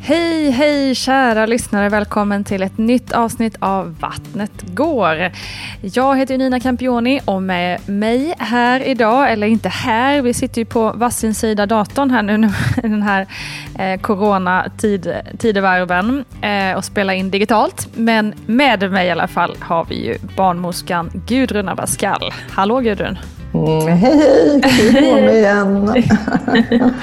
Hej, hej kära lyssnare. Välkommen till ett nytt avsnitt av Vattnet går. Jag heter Nina Campioni och med mig här idag, eller inte här, vi sitter ju på varsin sida datorn här nu i den här eh, eh, och spelar in digitalt. Men med mig i alla fall har vi ju barnmorskan Gudrun Abascal. Hallå Gudrun! Mm, hej hej, kul att igen.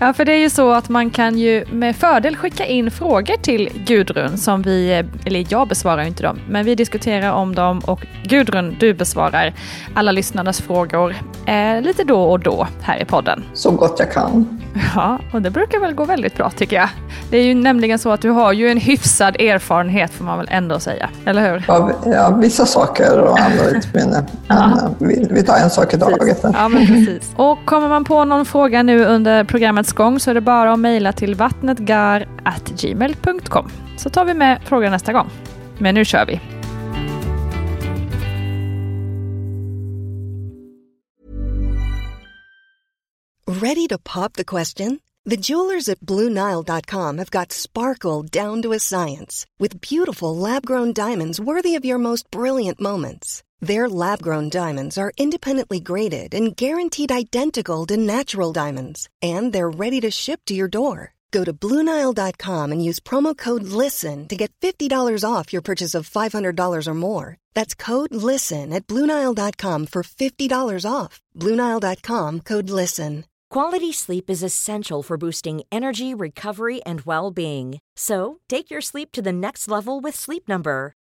ja, för det är ju så att man kan ju med fördel skicka in frågor till Gudrun som vi, eller jag besvarar inte dem, men vi diskuterar om dem och Gudrun, du besvarar alla lyssnarnas frågor eh, lite då och då här i podden. Så gott jag kan. Ja, och det brukar väl gå väldigt bra tycker jag. Det är ju nämligen så att du har ju en hyfsad erfarenhet får man väl ändå säga, eller hur? Ja, ja vissa saker och andra lite mindre. Ja. vi, vi tar en sak i taget. Ja, men precis. Och kommer man på någon fråga nu under programmets gång så är det bara att mejla till vattnetgar.gmail.com så tar vi med frågan nästa gång. Men nu kör vi! Ready to pop the question? The jewelers at BlueNile.com have got sparkle down to a science with beautiful lab-grown diamonds worthy of your most brilliant moments. Their lab grown diamonds are independently graded and guaranteed identical to natural diamonds, and they're ready to ship to your door. Go to Bluenile.com and use promo code LISTEN to get $50 off your purchase of $500 or more. That's code LISTEN at Bluenile.com for $50 off. Bluenile.com code LISTEN. Quality sleep is essential for boosting energy, recovery, and well being. So take your sleep to the next level with Sleep Number.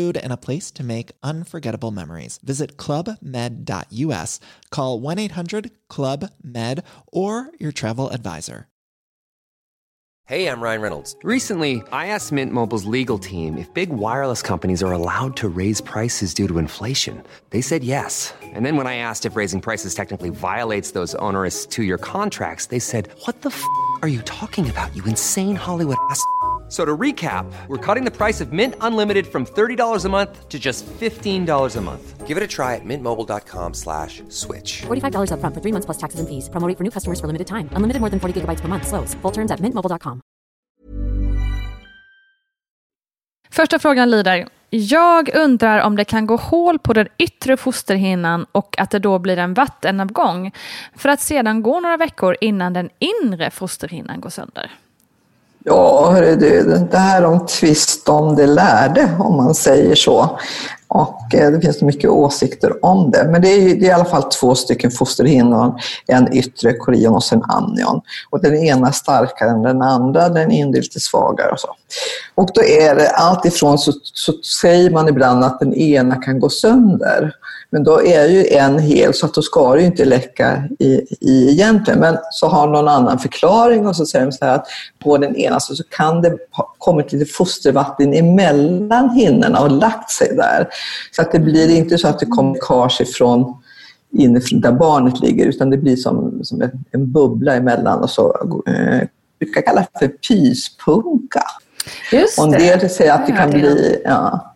food, and a place to make unforgettable memories. Visit clubmed.us, call 1 800 Club Med, or your travel advisor. Hey, I'm Ryan Reynolds. Recently, I asked Mint Mobile's legal team if big wireless companies are allowed to raise prices due to inflation. They said yes. And then when I asked if raising prices technically violates those onerous two year contracts, they said, What the f are you talking about, you insane Hollywood ass? So to recap, we're cutting the price of Mint Unlimited from $30 a month to just $15 a month. Give it a try at mintmobile.com slash switch. $45 up front for three months plus taxes and fees. Promoting for new customers for limited time. Unlimited more than 40 gigabytes per month. Slows. Full terms at mintmobile.com. Första frågan lyder. Jag undrar om det kan gå hål på den yttre fosterhinnan och att det då blir en vattenavgång för att sedan gå några veckor innan den inre fosterhinnan går sönder. Ja, hörru du, det här om tvist om det lärde, om man säger så. Och eh, det finns mycket åsikter om det. Men det är, det är i alla fall två stycken fosterhinnor, en yttre korion och en amnion. Och den ena är starkare än den andra, den inre lite svagare och så. Och då är det allt ifrån så, så säger man ibland att den ena kan gå sönder. Men då är ju en hel så att då ska det ju inte läcka i, i egentligen. Men så har någon annan förklaring och så säger de så här att på den ena så, så kan det ha kommit lite fostervatten emellan hinnorna och lagt sig där. Så att det blir inte så att det kommer läckage ifrån inifrån där barnet ligger utan det blir som, som en, en bubbla emellan och så eh, brukar kallas för pyspunka. Just och en det. del säger att det kan bli... Ja.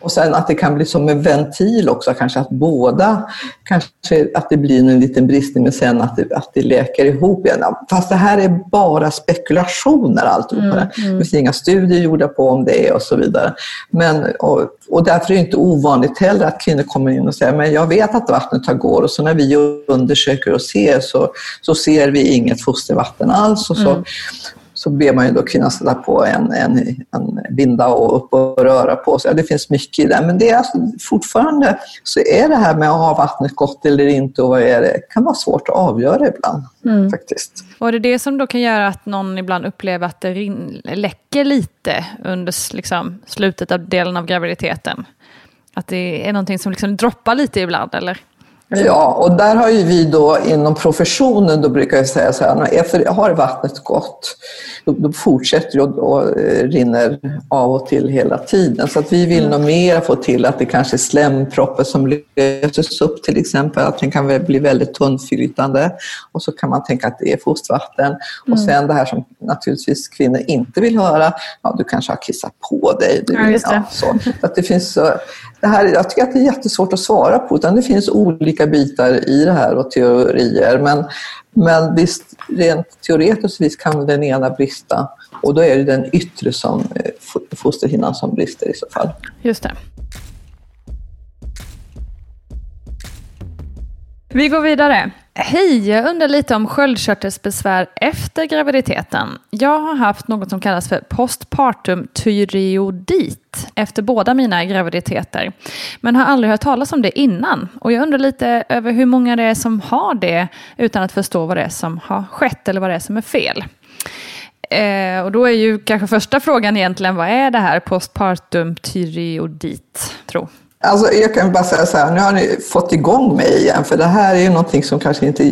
Och sen att det kan bli som en ventil också, kanske att båda, kanske att det blir en liten bristning men sen att det, att det läker ihop igen. Fast det här är bara spekulationer alltihopa. Mm, det. det finns inga studier gjorda på om det och så vidare. Men, och, och därför är det inte ovanligt heller att kvinnor kommer in och säger men jag vet att vattnet har går och så när vi undersöker och ser så, så ser vi inget fostervatten alls. Och så, Mm. Så ber man ju då kvinnan sätta på en, en, en binda och upp och röra på sig. Ja, det finns mycket i det. Men det är alltså, fortfarande så är det här med har vattnet gått eller inte och vad är det, kan vara svårt att avgöra ibland. Mm. faktiskt. Och är det det som då kan göra att någon ibland upplever att det läcker lite under liksom, slutet av delen av graviditeten? Att det är någonting som liksom droppar lite ibland, eller? Ja, och där har ju vi då inom professionen, då brukar jag säga så här, efter, har vattnet gått, då, då fortsätter det och, eh, rinner av och till hela tiden. Så att vi vill nog mer få till att det kanske är slemproppen som löses upp till exempel, att den kan bli väldigt tunnflytande och så kan man tänka att det är fostervatten. Och sen det här som naturligtvis kvinnor inte vill höra, ja du kanske har kissat på dig. Du, Ja, det. så. Så att det finns, så- det här, jag tycker att det är jättesvårt att svara på, utan det finns olika bitar i det här och teorier. Men, men visst, rent teoretiskt visst kan den ena brista och då är det den yttre som, eh, fosterhinnan som brister i så fall. Just det. Vi går vidare. Hej, jag undrar lite om sköldkörtelbesvär efter graviditeten. Jag har haft något som kallas för postpartum tyreodit efter båda mina graviditeter. Men har aldrig hört talas om det innan. Och jag undrar lite över hur många det är som har det utan att förstå vad det är som har skett eller vad det är som är fel. Eh, och då är ju kanske första frågan egentligen, vad är det här postpartum tyreodit, tro? Alltså, jag kan bara säga så här, nu har ni fått igång mig igen, för det här är ju någonting som kanske inte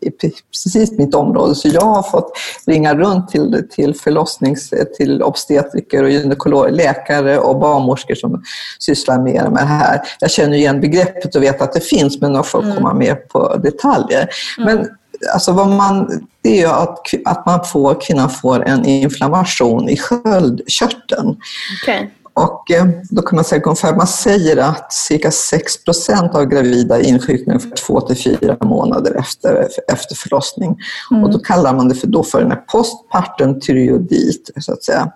är precis mitt område. Så jag har fått ringa runt till, till förlossnings, till obstetriker och gynekologer, läkare och barnmorskor som sysslar mer med det här. Jag känner igen begreppet och vet att det finns, men jag får komma mer på detaljer. Men alltså vad man, det är att, att man får, kvinnan får en inflammation i sköldkörteln. Okay. Och eh, då kan man säga ungefär, man säger att cirka 6 procent av gravida insjuknar för två till fyra månader efter, efter förlossning. Och då kallar man det för, då för en postpartum tyreodit, så att säga.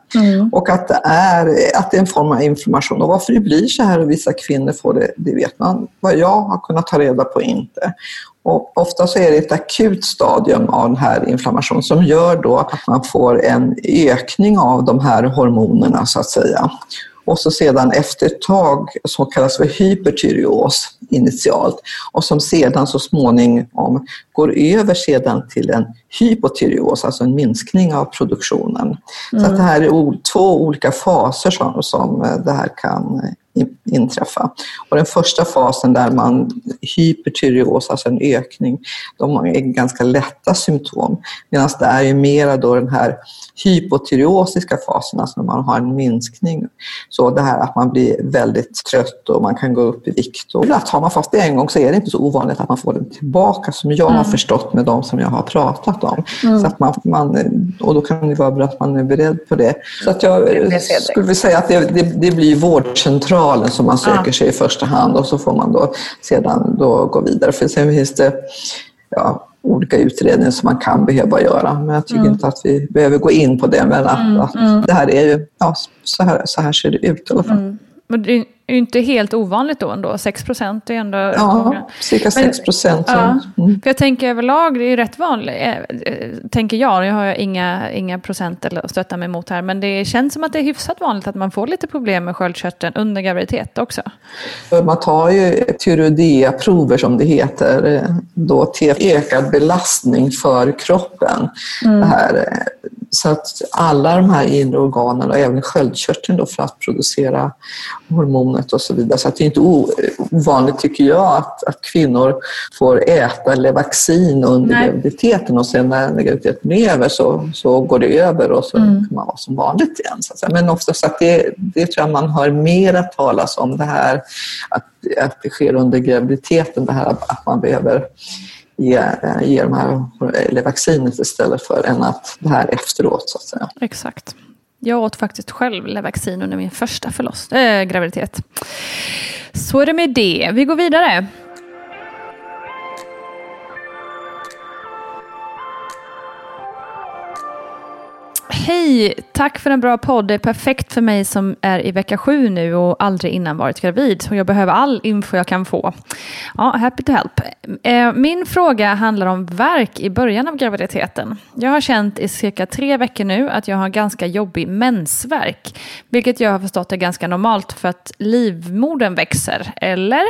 Och att det, är, att det är en form av inflammation. Och varför det blir så här och vissa kvinnor får det, det vet man. Vad jag har kunnat ta reda på inte. Och ofta så är det ett akut stadium av den här inflammationen som gör då att man får en ökning av de här hormonerna så att säga. Och så sedan efter ett tag som kallas för hypertyreos initialt och som sedan så småningom går över sedan till en hypotyreos, alltså en minskning av produktionen. Så att det här är två olika faser som, som eh, det här kan in- inträffa. Och den första fasen där man hypertyreos, alltså en ökning, de är ganska lätta symptom. Medan det är ju mera då den här hypotyreosiska fasen, alltså när man har en minskning. Så det här att man blir väldigt trött och man kan gå upp i vikt. Och att har man fått det en gång så är det inte så ovanligt att man får den tillbaka som jag har förstått med de som jag har pratat om. Så att man, man, och då kan det vara bra att man är beredd på det. Så att jag skulle vilja säga att det, det, det blir vårdcentralen som man söker sig i första hand och så får man då sedan då gå vidare. För sen finns det ja, olika utredningar som man kan behöva göra. Men jag tycker inte att vi behöver gå in på det. Men att, att det här är ju, ja, så här, så här ser det ut i alla fall. Men det är ju inte helt ovanligt då ändå. 6 procent är ändå Ja, många. cirka Men- 6 procent. Ja, Mm. för jag tänker överlag, det är ju rätt vanligt, eh, eh, tänker jag, jag har inga, inga procent att stötta mig mot här, men det känns som att det är hyfsat vanligt att man får lite problem med sköldkörteln under graviditet också. Man tar ju tyreoidea-prover som det heter, eh, då till ökad belastning för kroppen. Det här, så att alla de här inre organen och även sköldkörteln då för att producera hormonet och så vidare. Så att det är inte ovanligt tycker jag att, att kvinnor får äta Levaxin under Nej. graviditeten och sen när graviditeten är över så, så går det över och så kan man vara som vanligt igen. Så att. Men oftast att det, det tror jag man hör mera talas om det här att, att det sker under graviditeten, det här att man behöver ge, ge de här eller vaccinet istället för än att det här efteråt så att säga. Exakt. Jag åt faktiskt själv Levaxin under min första förloss, äh, graviditet. Så är det med det. Vi går vidare. Hej! Tack för en bra podd. Det är perfekt för mig som är i vecka sju nu och aldrig innan varit gravid. Och jag behöver all info jag kan få. Ja, happy to help. Eh, min fråga handlar om verk i början av graviditeten. Jag har känt i cirka tre veckor nu att jag har ganska jobbig mensvärk. Vilket jag har förstått är ganska normalt för att livmodern växer. Eller?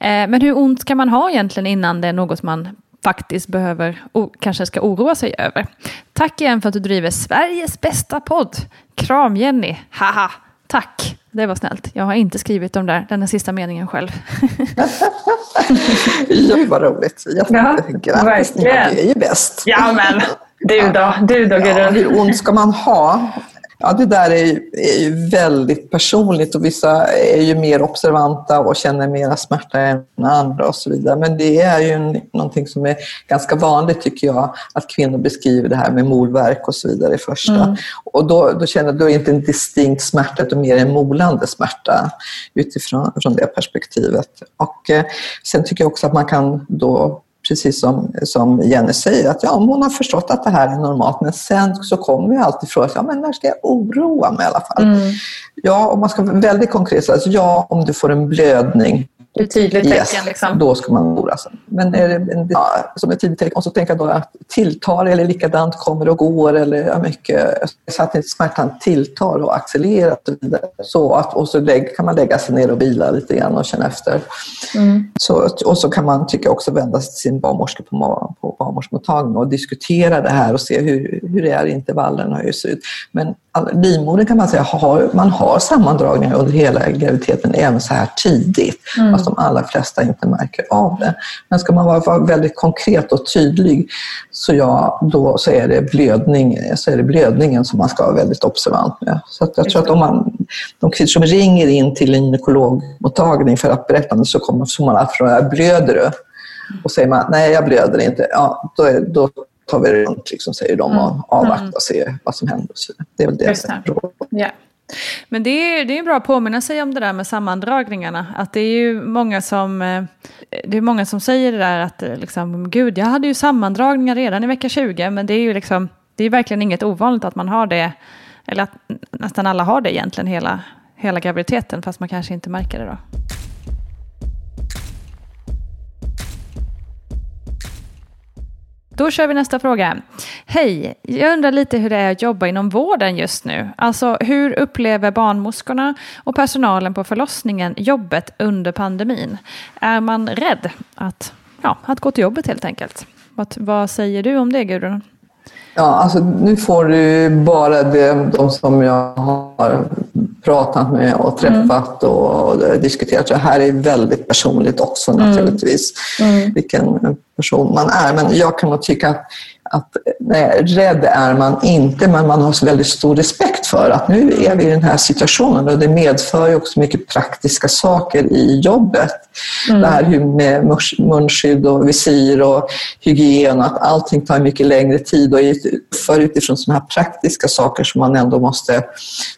Eh, men hur ont ska man ha egentligen innan det är något man faktiskt behöver och kanske ska oroa sig över. Tack igen för att du driver Sveriges bästa podd. Kram Jenny, haha. Tack, det var snällt. Jag har inte skrivit de där, den där sista meningen själv. ja, vad roligt. Jättegrattis. Ja, verkligen. Du är ju bäst. Ja, men du då, du då. Ja, hur ont ska man ha? Ja, det där är är ju, väldigt personligt och vissa är ju mer observanta och känner mera smärta än andra och så vidare. Men det är ju någonting som är ganska vanligt tycker jag, att kvinnor beskriver det här med molverk och så vidare i första. Mm. Och då, då känner är inte en distinkt smärta utan mer en molande smärta utifrån från det perspektivet. Och eh, sen tycker jag också att man kan då precis som, som Jenny säger, att ja, hon har förstått att det här är normalt, men sen så kommer ju alltid frågan, ja, men när ska jag oroa mig i alla fall? Mm. Ja, om man ska vara väldigt konkret, så alltså, ja, om du får en blödning det är tydligt tecken. Yes, liksom. Då ska man oroa sig. Men är det en, ja, som ett tydligt tecken, och så tänker jag då att tilltar eller likadant kommer och går eller mycket, så att inte smärtan tilltar och accelererar och vidare. Så att, och så lägg, kan man lägga sig ner och vila lite grann och känna efter. Mm. Så, och så kan man tycka också vända sig till sin barnmorska på, på barnmorskemottagningen och diskutera det här och se hur, hur är intervallerna hur det ser ut. Men livmodern kan man säga har, man har sammandragningar under hela graviditeten även så här tidigt. Mm. Fast de allra flesta inte märker av det. Men ska man vara väldigt konkret och tydlig så, ja, då, så, är det blödning, så är det blödningen som man ska vara väldigt observant med. Så jag tror att om man, de kvinnor som ringer in till en gynekologmottagning för att berätta så kommer så man att fråga blöder du? Och säger man nej jag blöder inte, ja, då, är, då tar vi det runt, liksom, säger de, och mm. avvaktar och ser vad som händer. Så det är väl det. Just det. Men det är, det är bra att påminna sig om det där med sammandragningarna. Att det är ju många som, eh, det är många som säger det där att eh, liksom, gud, jag hade ju sammandragningar redan i vecka 20, men det är ju liksom, det är verkligen inget ovanligt att man har det, eller att nästan alla har det egentligen hela, hela graviditeten, fast man kanske inte märker det då. Då kör vi nästa fråga. Hej, jag undrar lite hur det är att jobba inom vården just nu. Alltså hur upplever barnmorskorna och personalen på förlossningen jobbet under pandemin? Är man rädd att, ja, att gå till jobbet helt enkelt? Vad, vad säger du om det Gudrun? Ja, alltså nu får du bara det, de som jag har pratat med och träffat mm. och diskuterat. Det här är väldigt personligt också mm. naturligtvis, mm. vilken person man är. Men jag kan nog tycka att att nej, rädd är man inte, men man har så väldigt stor respekt för att nu är vi i den här situationen och det medför ju också mycket praktiska saker i jobbet. Mm. Det här med munskydd och visir och hygien, att allting tar mycket längre tid och för utifrån sådana här praktiska saker som man ändå måste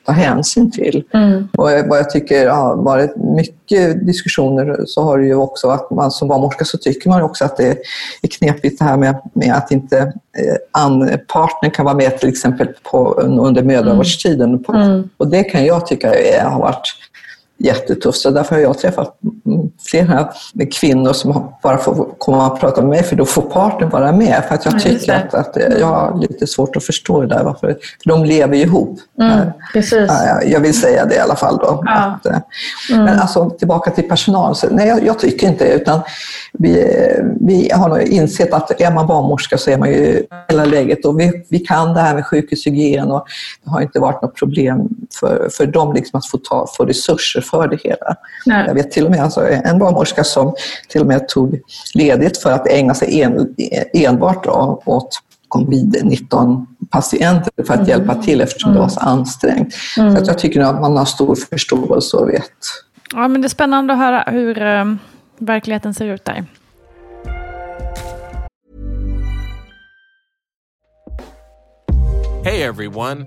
ta hänsyn till. Mm. Och vad jag tycker har varit mycket diskussioner så har det ju också att man som barnmorska så tycker man också att det är knepigt det här med, med att inte Eh, partner kan vara med till exempel på, under mödravårdstiden. Mm. Och det kan jag tycka är, har varit jättetufft. Så därför har jag träffat flera kvinnor som bara får komma och prata med mig för då får partnern vara med. För att jag tycker att, att jag har lite svårt att förstå det där. Varför, för de lever ju ihop. Mm, precis. Jag vill säga det i alla fall. Då, ja. att, eh, mm. Men alltså tillbaka till personal. Så, nej, jag, jag tycker inte det. Utan vi, vi har nog insett att är man barnmorska så är man ju hela läget. Och vi, vi kan det här med sjukhushygien och det har inte varit något problem för, för dem liksom att få, ta, få resurser för det hela. Nej. Jag vet till och med alltså, en barnmorska som till och med tog ledigt för att ägna sig en, enbart åt covid-19 patienter för att mm. hjälpa till eftersom mm. det var så ansträngt. Mm. Så jag tycker att man har stor förståelse och vet. Ja, men det är spännande att höra hur um, verkligheten ser ut där. Hey everyone!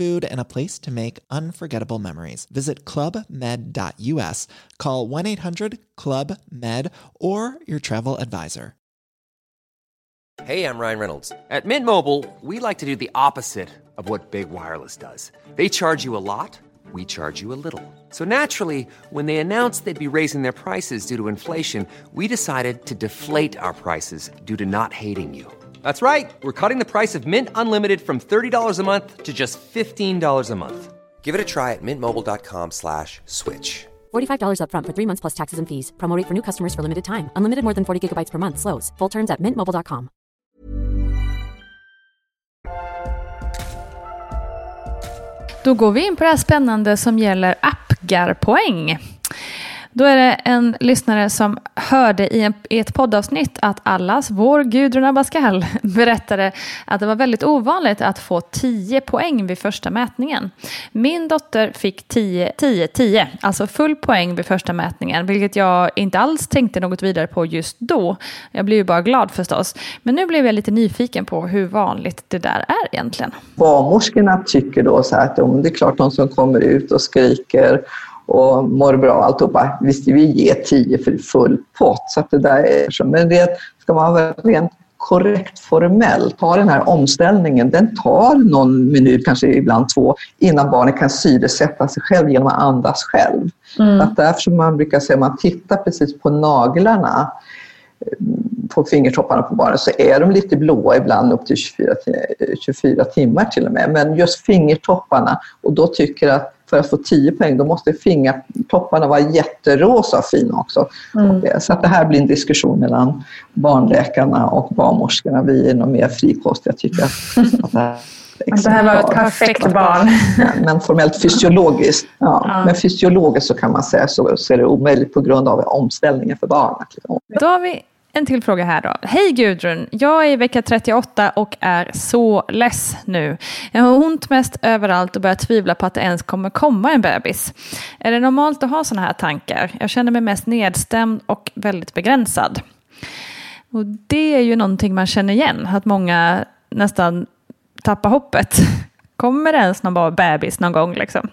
food, and a place to make unforgettable memories. Visit clubmed.us, call 1 800 Club Med, or your travel advisor. Hey, I'm Ryan Reynolds. At Mint Mobile, we like to do the opposite of what Big Wireless does. They charge you a lot, we charge you a little. So naturally, when they announced they'd be raising their prices due to inflation, we decided to deflate our prices due to not hating you. That's right. We're cutting the price of Mint Unlimited from $30 a month to just $15 a month. Give it a try at mintmobile.com slash switch. $45 upfront for three months plus taxes and fees. Promote for new customers for limited time. Unlimited more than 40 gigabytes per month. Slows. Full terms at mintmobile.com. Då går vi in på det här spännande som gäller Apgar-poäng. Då är det en lyssnare som hörde i, en, i ett poddavsnitt att allas vår Gudrun Abascal berättade att det var väldigt ovanligt att få 10 poäng vid första mätningen. Min dotter fick 10, 10, 10, alltså full poäng vid första mätningen, vilket jag inte alls tänkte något vidare på just då. Jag blev ju bara glad förstås. Men nu blev jag lite nyfiken på hur vanligt det där är egentligen. Barnmorskorna tycker då så här att det är klart de som kommer ut och skriker och mår bra och alltihopa. Visst, vi ger 10 för full pott. Så att det där är så. Men det ska man verkligen korrekt formellt ta den här omställningen, den tar någon minut, kanske ibland två, innan barnet kan syresätta sig själv genom att andas själv. Mm. Att därför som man brukar säga, man tittar precis på naglarna på fingertopparna på barnet så är de lite blåa ibland upp till 24, 24 timmar till och med. Men just fingertopparna och då tycker jag att för att få 10 poäng då måste fingertopparna vara jätterosa och fina också. Mm. Så att det här blir en diskussion mellan barnläkarna och barnmorskorna. Vi är nog mer frikostiga tycker jag. Att det, här, det här var ett perfekt barn. Men formellt fysiologiskt, ja, ja. Men fysiologiskt så kan man säga så, så är det omöjligt på grund av omställningen för barnet. Då har vi en till fråga här då. Hej Gudrun! Jag är i vecka 38 och är så less nu. Jag har ont mest överallt och börjar tvivla på att det ens kommer komma en bebis. Är det normalt att ha sådana här tankar? Jag känner mig mest nedstämd och väldigt begränsad. Och det är ju någonting man känner igen, att många nästan tappar hoppet. Kommer det ens någon bebis någon gång liksom?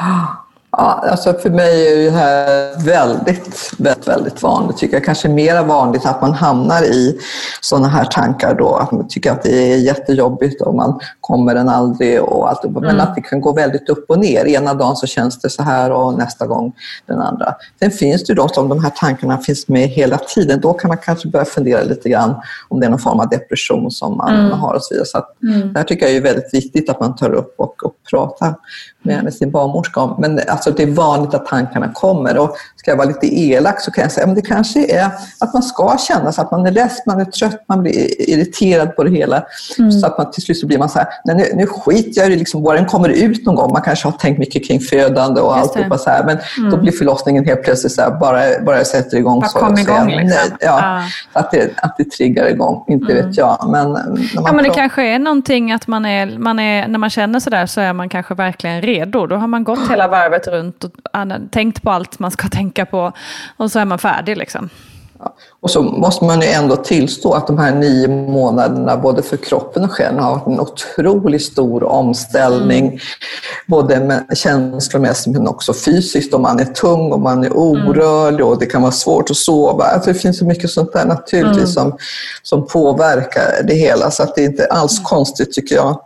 Ja, alltså för mig är det här väldigt, väldigt, väldigt vanligt. Tycker jag kanske mer vanligt att man hamnar i sådana här tankar då. Att man tycker att det är jättejobbigt och man kommer den aldrig och allt. Men mm. att det kan gå väldigt upp och ner. Ena dagen så känns det så här och nästa gång den andra. Sen finns det ju de som de här tankarna finns med hela tiden. Då kan man kanske börja fundera lite grann om det är någon form av depression som man mm. har och så vidare. Så att mm. Det här tycker jag är väldigt viktigt att man tar upp och, och pratar med, sin barnmorska om. Men att alltså det är vanligt att tankarna kommer. Och ska jag vara lite elak så kan jag säga att det kanske är att man ska känna så att man är less, man är trött, man blir irriterad på det hela. Mm. Så att man till slut så blir man så här, nej nu, nu skiter jag i liksom, bara den kommer ut någon gång. Man kanske har tänkt mycket kring födande och alltihopa så här, men mm. då blir förlossningen helt plötsligt så här, bara, bara jag sätter igång bara så. Kom igång liksom. nej, ja, ah. att, det, att det triggar igång, inte mm. vet jag. Men, när man ja, men det kanske är någonting att man är, man är, när man känner sådär så är man kanske verkligen redo. Då har man gått hela varvet runt och tänkt på allt man ska tänka på och så är man färdig. Liksom. Och så måste man ju ändå tillstå att de här nio månaderna, både för kroppen och själen, har varit en otroligt stor omställning. Mm. Både känslomässigt men också fysiskt. Om man är tung och man är mm. orörlig och det kan vara svårt att sova. Alltså det finns så mycket sånt där naturligtvis mm. som, som påverkar det hela. Så att det är inte alls mm. konstigt tycker jag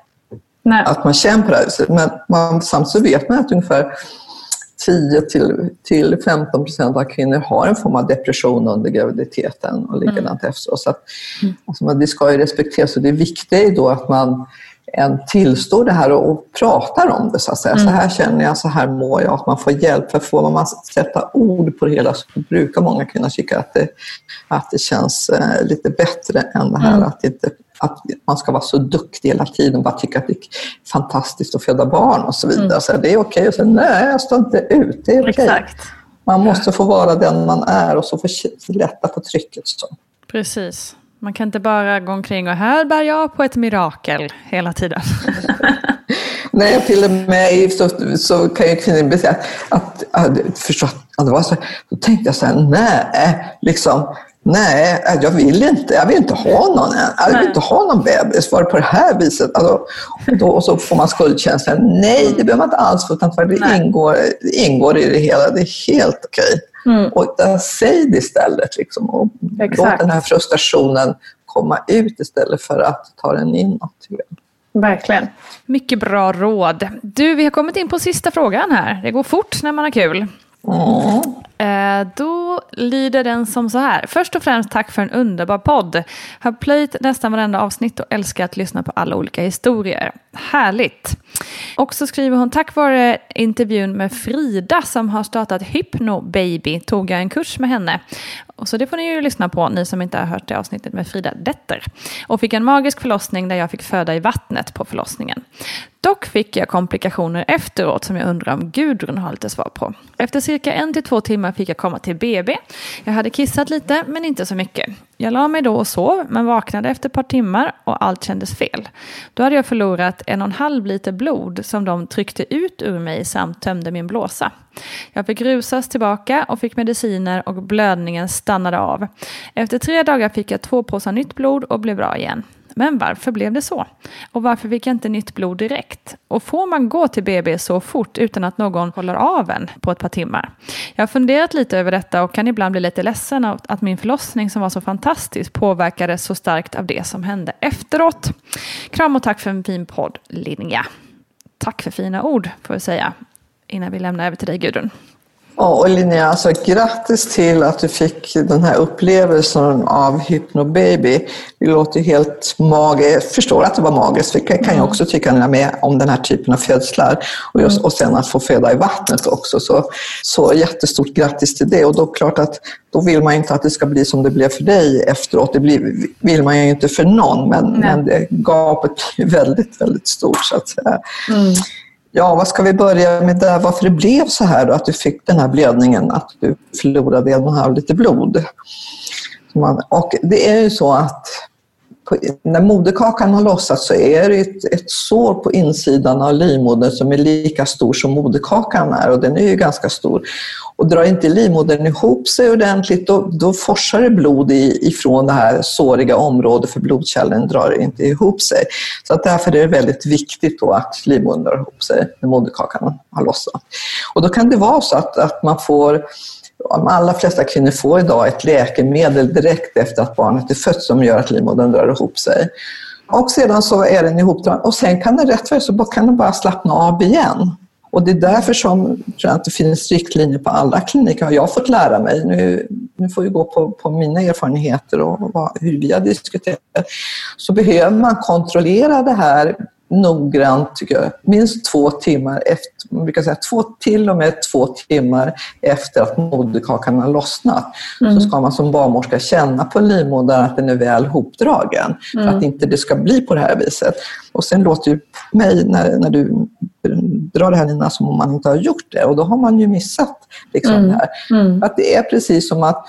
Nej. att man känner på det här viset. Men man, samtidigt vet man att ungefär 10 till, till 15 procent av kvinnor har en form av depression under graviditeten och likadant mm. efter. Så att, mm. alltså, det ska ju respekteras och det viktiga är då att man en tillstår det här och, och pratar om det. Så att säga. Mm. Så här känner jag, så här mår jag. Att man får hjälp. För får man sätta ord på det hela så brukar många kvinnor tycka att det, att det känns eh, lite bättre än det här mm. att inte att man ska vara så duktig hela tiden och bara tycka att det är fantastiskt att föda barn och så vidare. Mm. Så det är okej att säga nej, jag står inte ut. Det är okej. Man måste få vara den man är och så få lätta på trycket. Så. Precis. Man kan inte bara gå omkring och här bär jag på ett mirakel hela tiden. Nej, till och med så, så kan ju kvinnor säga att, att, att, förstå, att det var så, då tänkte jag så här, nej, liksom, Nej, jag vill inte. Jag vill inte ha någon Jag vill inte ha någon bebis. Var det på det här viset? Alltså, då, och så får man skuldkänslan. Nej, det behöver man inte alls få. Det ingår, ingår i det hela. Det är helt okej. Mm. Och säg det istället. Liksom, och låt den här frustrationen komma ut istället för att ta den inåt. Verkligen. Mycket bra råd. Du, vi har kommit in på sista frågan här. Det går fort när man har kul. Mm. Eh, då lyder den som så här. Först och främst tack för en underbar podd. Har plöjt nästan varenda avsnitt och älskar att lyssna på alla olika historier. Härligt. Och så skriver hon tack vare intervjun med Frida som har startat Hypno Baby tog jag en kurs med henne. Och så det får ni ju lyssna på, ni som inte har hört det avsnittet med Frida Detter. Och fick en magisk förlossning där jag fick föda i vattnet på förlossningen. Dock fick jag komplikationer efteråt som jag undrar om Gudrun har lite svar på. Efter cirka en till två timmar fick jag komma till BB. Jag hade kissat lite, men inte så mycket. Jag la mig då och sov, men vaknade efter ett par timmar och allt kändes fel. Då hade jag förlorat en och en halv liter blod som de tryckte ut ur mig samt tömde min blåsa. Jag fick rusas tillbaka och fick mediciner och blödningen stannade av. Efter tre dagar fick jag två påsar nytt blod och blev bra igen. Men varför blev det så? Och varför fick jag inte nytt blod direkt? Och får man gå till BB så fort utan att någon kollar av en på ett par timmar? Jag har funderat lite över detta och kan ibland bli lite ledsen av att min förlossning som var så fantastisk påverkades så starkt av det som hände efteråt. Kram och tack för en fin podd, Linnea. Tack för fina ord, får jag säga, innan vi lämnar över till dig, Gudrun. Ja, och Linnea, alltså, grattis till att du fick den här upplevelsen av Hypnobaby. Det låter helt magiskt. Jag förstår att det var magiskt, för det kan jag också tycka när jag är med om den här typen av födslar. Och, just, och sen att få föda i vattnet också. Så, så jättestort grattis till det. Och då klart att då vill man inte att det ska bli som det blev för dig efteråt. Det blir, vill man ju inte för någon, men, men det, gapet är väldigt, väldigt stort så att säga. Mm. Ja, vad ska vi börja med där? Varför det blev så här då, att du fick den här blödningen, att du förlorade en och en halv liter blod. Och det är ju så att när moderkakan har lossat så är det ett, ett sår på insidan av livmodern som är lika stor som moderkakan är och den är ju ganska stor. Och drar inte livmodern ihop sig ordentligt då, då forsar det blod i, ifrån det här såriga området för blodkärlen drar inte ihop sig. Så att därför är det väldigt viktigt då att livmodern drar ihop sig när moderkakan har lossnat. Och då kan det vara så att, att man får de allra flesta kvinnor får idag ett läkemedel direkt efter att barnet är fött som gör att livmodern drar ihop sig. Och sedan så är den ihopdragen och sen kan den rätt för så kan den bara slappna av igen. Och det är därför som jag att det finns riktlinjer på alla kliniker, har jag fått lära mig. Nu, nu får vi gå på, på mina erfarenheter och vad, hur vi har diskuterat. Så behöver man kontrollera det här noggrant, tycker jag, minst två timmar efter, man brukar säga två, till och med två timmar efter att moderkakan har lossnat, mm. så ska man som barnmorska känna på livmodern att den är väl hopdragen, mm. för att inte det ska bli på det här viset. Och sen låter ju mig, när, när du drar det här Nina, som om man inte har gjort det, och då har man ju missat liksom, mm. det här. Mm. Att det är precis som att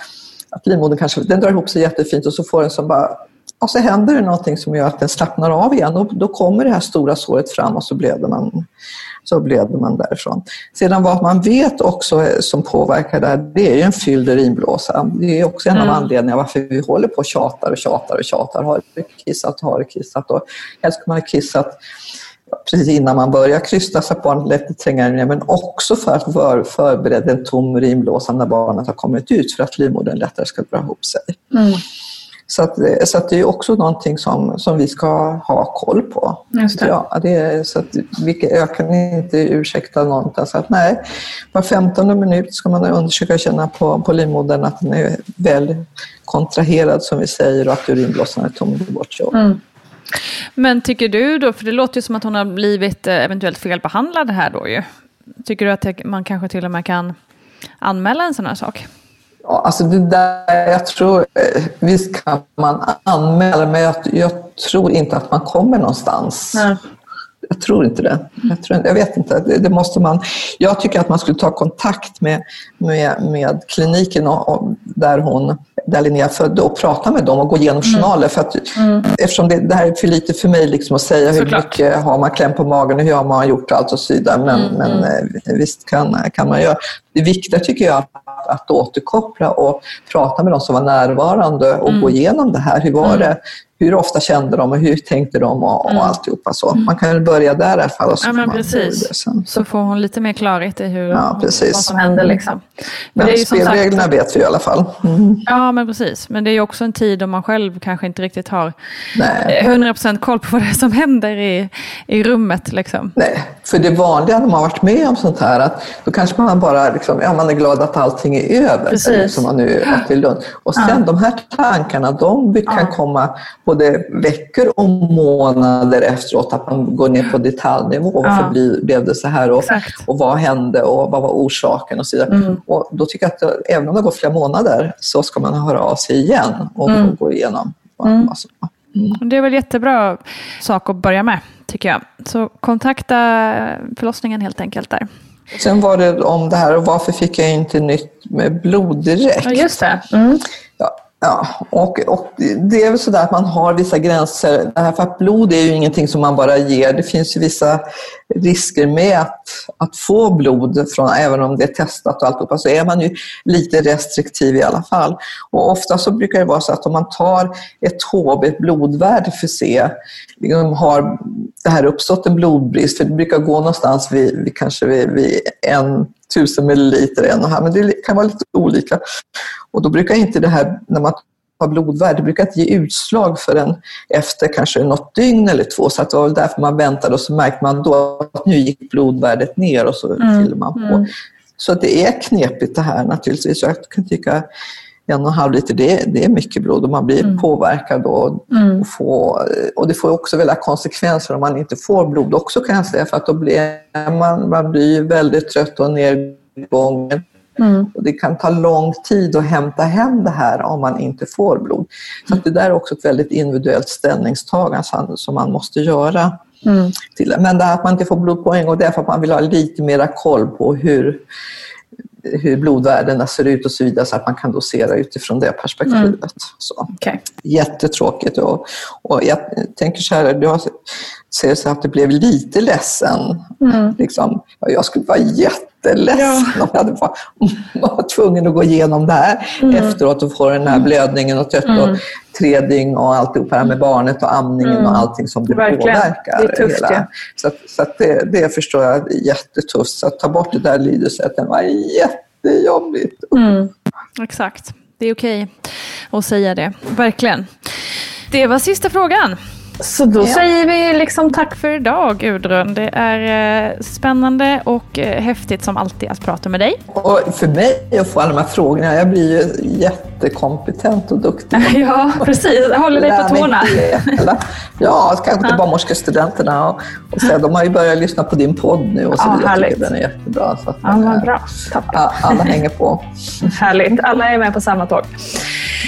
att livmodern kanske den drar ihop sig jättefint och så får den som bara och så händer det någonting som gör att den slappnar av igen och då kommer det här stora såret fram och så blöder man, så blöder man därifrån. Sedan vad man vet också som påverkar det här, det är ju en fylld urinblåsa. Det är också en mm. av anledningarna varför vi håller på och tjatar och tjatar och tjatar. Har du kissat, har du kissat? Och helst ska man ha kissat precis innan man börjar krysta så att barnet lätt tränger ner, men också för att vara förberedd en tom urinblåsa när barnet har kommit ut för att livmodern lättare ska dra ihop sig. Mm. Så, att, så att det är också någonting som, som vi ska ha koll på. Just det. Ja, det är, så att vi, jag kan inte ursäkta någonting. Så att nej, var 15 minut ska man undersöka och känna på, på livmodern att den är väl kontraherad som vi säger och att urinblåsan är tom bort. Mm. Men tycker du då, för det låter ju som att hon har blivit eh, eventuellt felbehandlad här då ju. Tycker du att man kanske till och med kan anmäla en sån här sak? Alltså det där, jag tror, eh, visst kan man anmäla, men jag, jag tror inte att man kommer någonstans. Nej. Jag tror inte det. Jag, tror, jag vet inte. Det, det, måste man, jag tycker att man skulle ta kontakt med, med, med kliniken och, och där, hon, där Linnea födde och prata med dem och gå igenom mm. journaler. För att, mm. Eftersom det, det, här är för lite för mig liksom att säga hur Såklart. mycket har man kläm på magen och hur har man gjort allt och så vidare. Men, mm. men eh, visst kan, kan man göra. Det viktiga tycker jag att, att återkoppla och prata med de som var närvarande och mm. gå igenom det här. Hur var mm. det? Hur ofta kände de och hur tänkte de och, och mm. alltihopa så. Man kan börja där i alla fall. Och så ja, men precis. Så får hon lite mer klarhet i hur, ja, precis. vad som händer. Liksom. Men, men spelreglerna sagt, vet vi i alla fall. Mm. Ja, men precis. Men det är också en tid då man själv kanske inte riktigt har Nej. 100% koll på vad det är som händer i, i rummet. Liksom. Nej, för det vanliga när man har varit med om sånt här, att då kanske man bara liksom, ja, man är glad att allting är över. Som man nu är Lund. Och sen ja. de här tankarna, de kan komma både veckor och månader efteråt, att man går ner på detaljnivå. Varför ja. blev, blev det så här? Och, och vad hände och vad var orsaken? Och så vidare. Mm. Och då tycker jag att även om det har gått flera månader så ska man höra av sig igen och, mm. gå igenom. Mm. Mm. Det är väl jättebra sak att börja med, tycker jag. Så kontakta förlossningen helt enkelt där. Sen var det om det här, och varför fick jag inte nytt med blod direkt? Ja, just det. Mm. Ja, och, och det är väl sådär att man har vissa gränser. För att blod är ju ingenting som man bara ger. Det finns ju vissa risker med att, att få blod, från, även om det är testat och alltihopa, så är man ju lite restriktiv i alla fall. Och ofta så brukar det vara så att om man tar ett HB, ett blodvärde för C, liksom har det här uppstått en blodbrist, för det brukar gå någonstans vid, vid kanske vid, vid en tusen milliliter en och här, men det kan vara lite olika. Och då brukar inte det här, när man tar blodvärde, det brukar inte ge utslag förrän efter kanske något dygn eller två. Så att det var väl därför man väntade och så märkte man då att nu gick blodvärdet ner och så mm. fyller man på. Mm. Så det är knepigt det här naturligtvis. Jag kan tycka en och en halv liter, det, det är mycket blod och man blir mm. påverkad då. Mm. Och, få, och det får också väldigt konsekvenser om man inte får blod också kan jag säga, för att då blir man, man blir väldigt trött och nedgången. Mm. Och det kan ta lång tid att hämta hem det här om man inte får blod. Så det där är också ett väldigt individuellt ställningstagande som man måste göra. Mm. Till. Men det här att man inte får blod på en gång, det är för att man vill ha lite mera koll på hur, hur blodvärdena ser ut och så vidare så att man kan dosera utifrån det perspektivet. Mm. Så. Okay. Jättetråkigt. Och, och jag tänker så här, du ser så att du blev lite ledsen. Mm. Liksom, jag skulle vara jätteledsen ja. om jag hade var, var tvungen att gå igenom det här mm. efteråt och få den här blödningen och trött mm. och tre dygn och alltihop här med barnet och amningen mm. och allting som det Verkligen. påverkar. Det är tufft, hela. Ja. Så, så det, det förstår jag är jättetufft. Så att ta bort det där lidelsesättet var jättejobbigt. Mm. Exakt, det är okej att säga det. Verkligen. Det var sista frågan. Så då Ja. säger vi liksom tack för idag Gudrun. Det är eh, spännande och eh, häftigt som alltid att prata med dig. Och för mig att få alla de här frågorna, jag blir ju jättekompetent och duktig. Ja, precis. Håller dig på tårna. Ja, kanske till barnmorskestudenterna och, och säga, de har ju börjat lyssna på din podd nu och så Ja, vidare. Jag tycker den är jättebra. Så att, Ja, eh, bra. Toppen. alla hänger på. Härligt. Alla är med på samma tåg.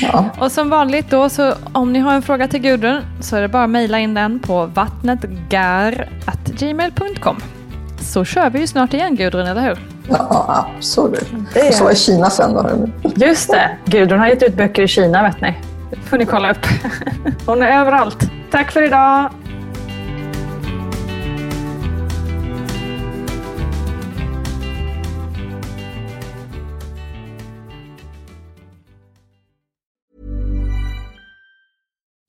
Ja. Och som vanligt då, så om ni har en fråga till Gudrun så är det bara att mejla in den på vattnetgar.gmail.com. Så kör vi ju snart igen Gudrun, eller hur? Ja, absolut. Det är- Och så i Kina sen då. Just det. Gudrun har gett ut böcker i Kina, vet ni. Det får ni kolla upp. Hon är överallt. Tack för idag.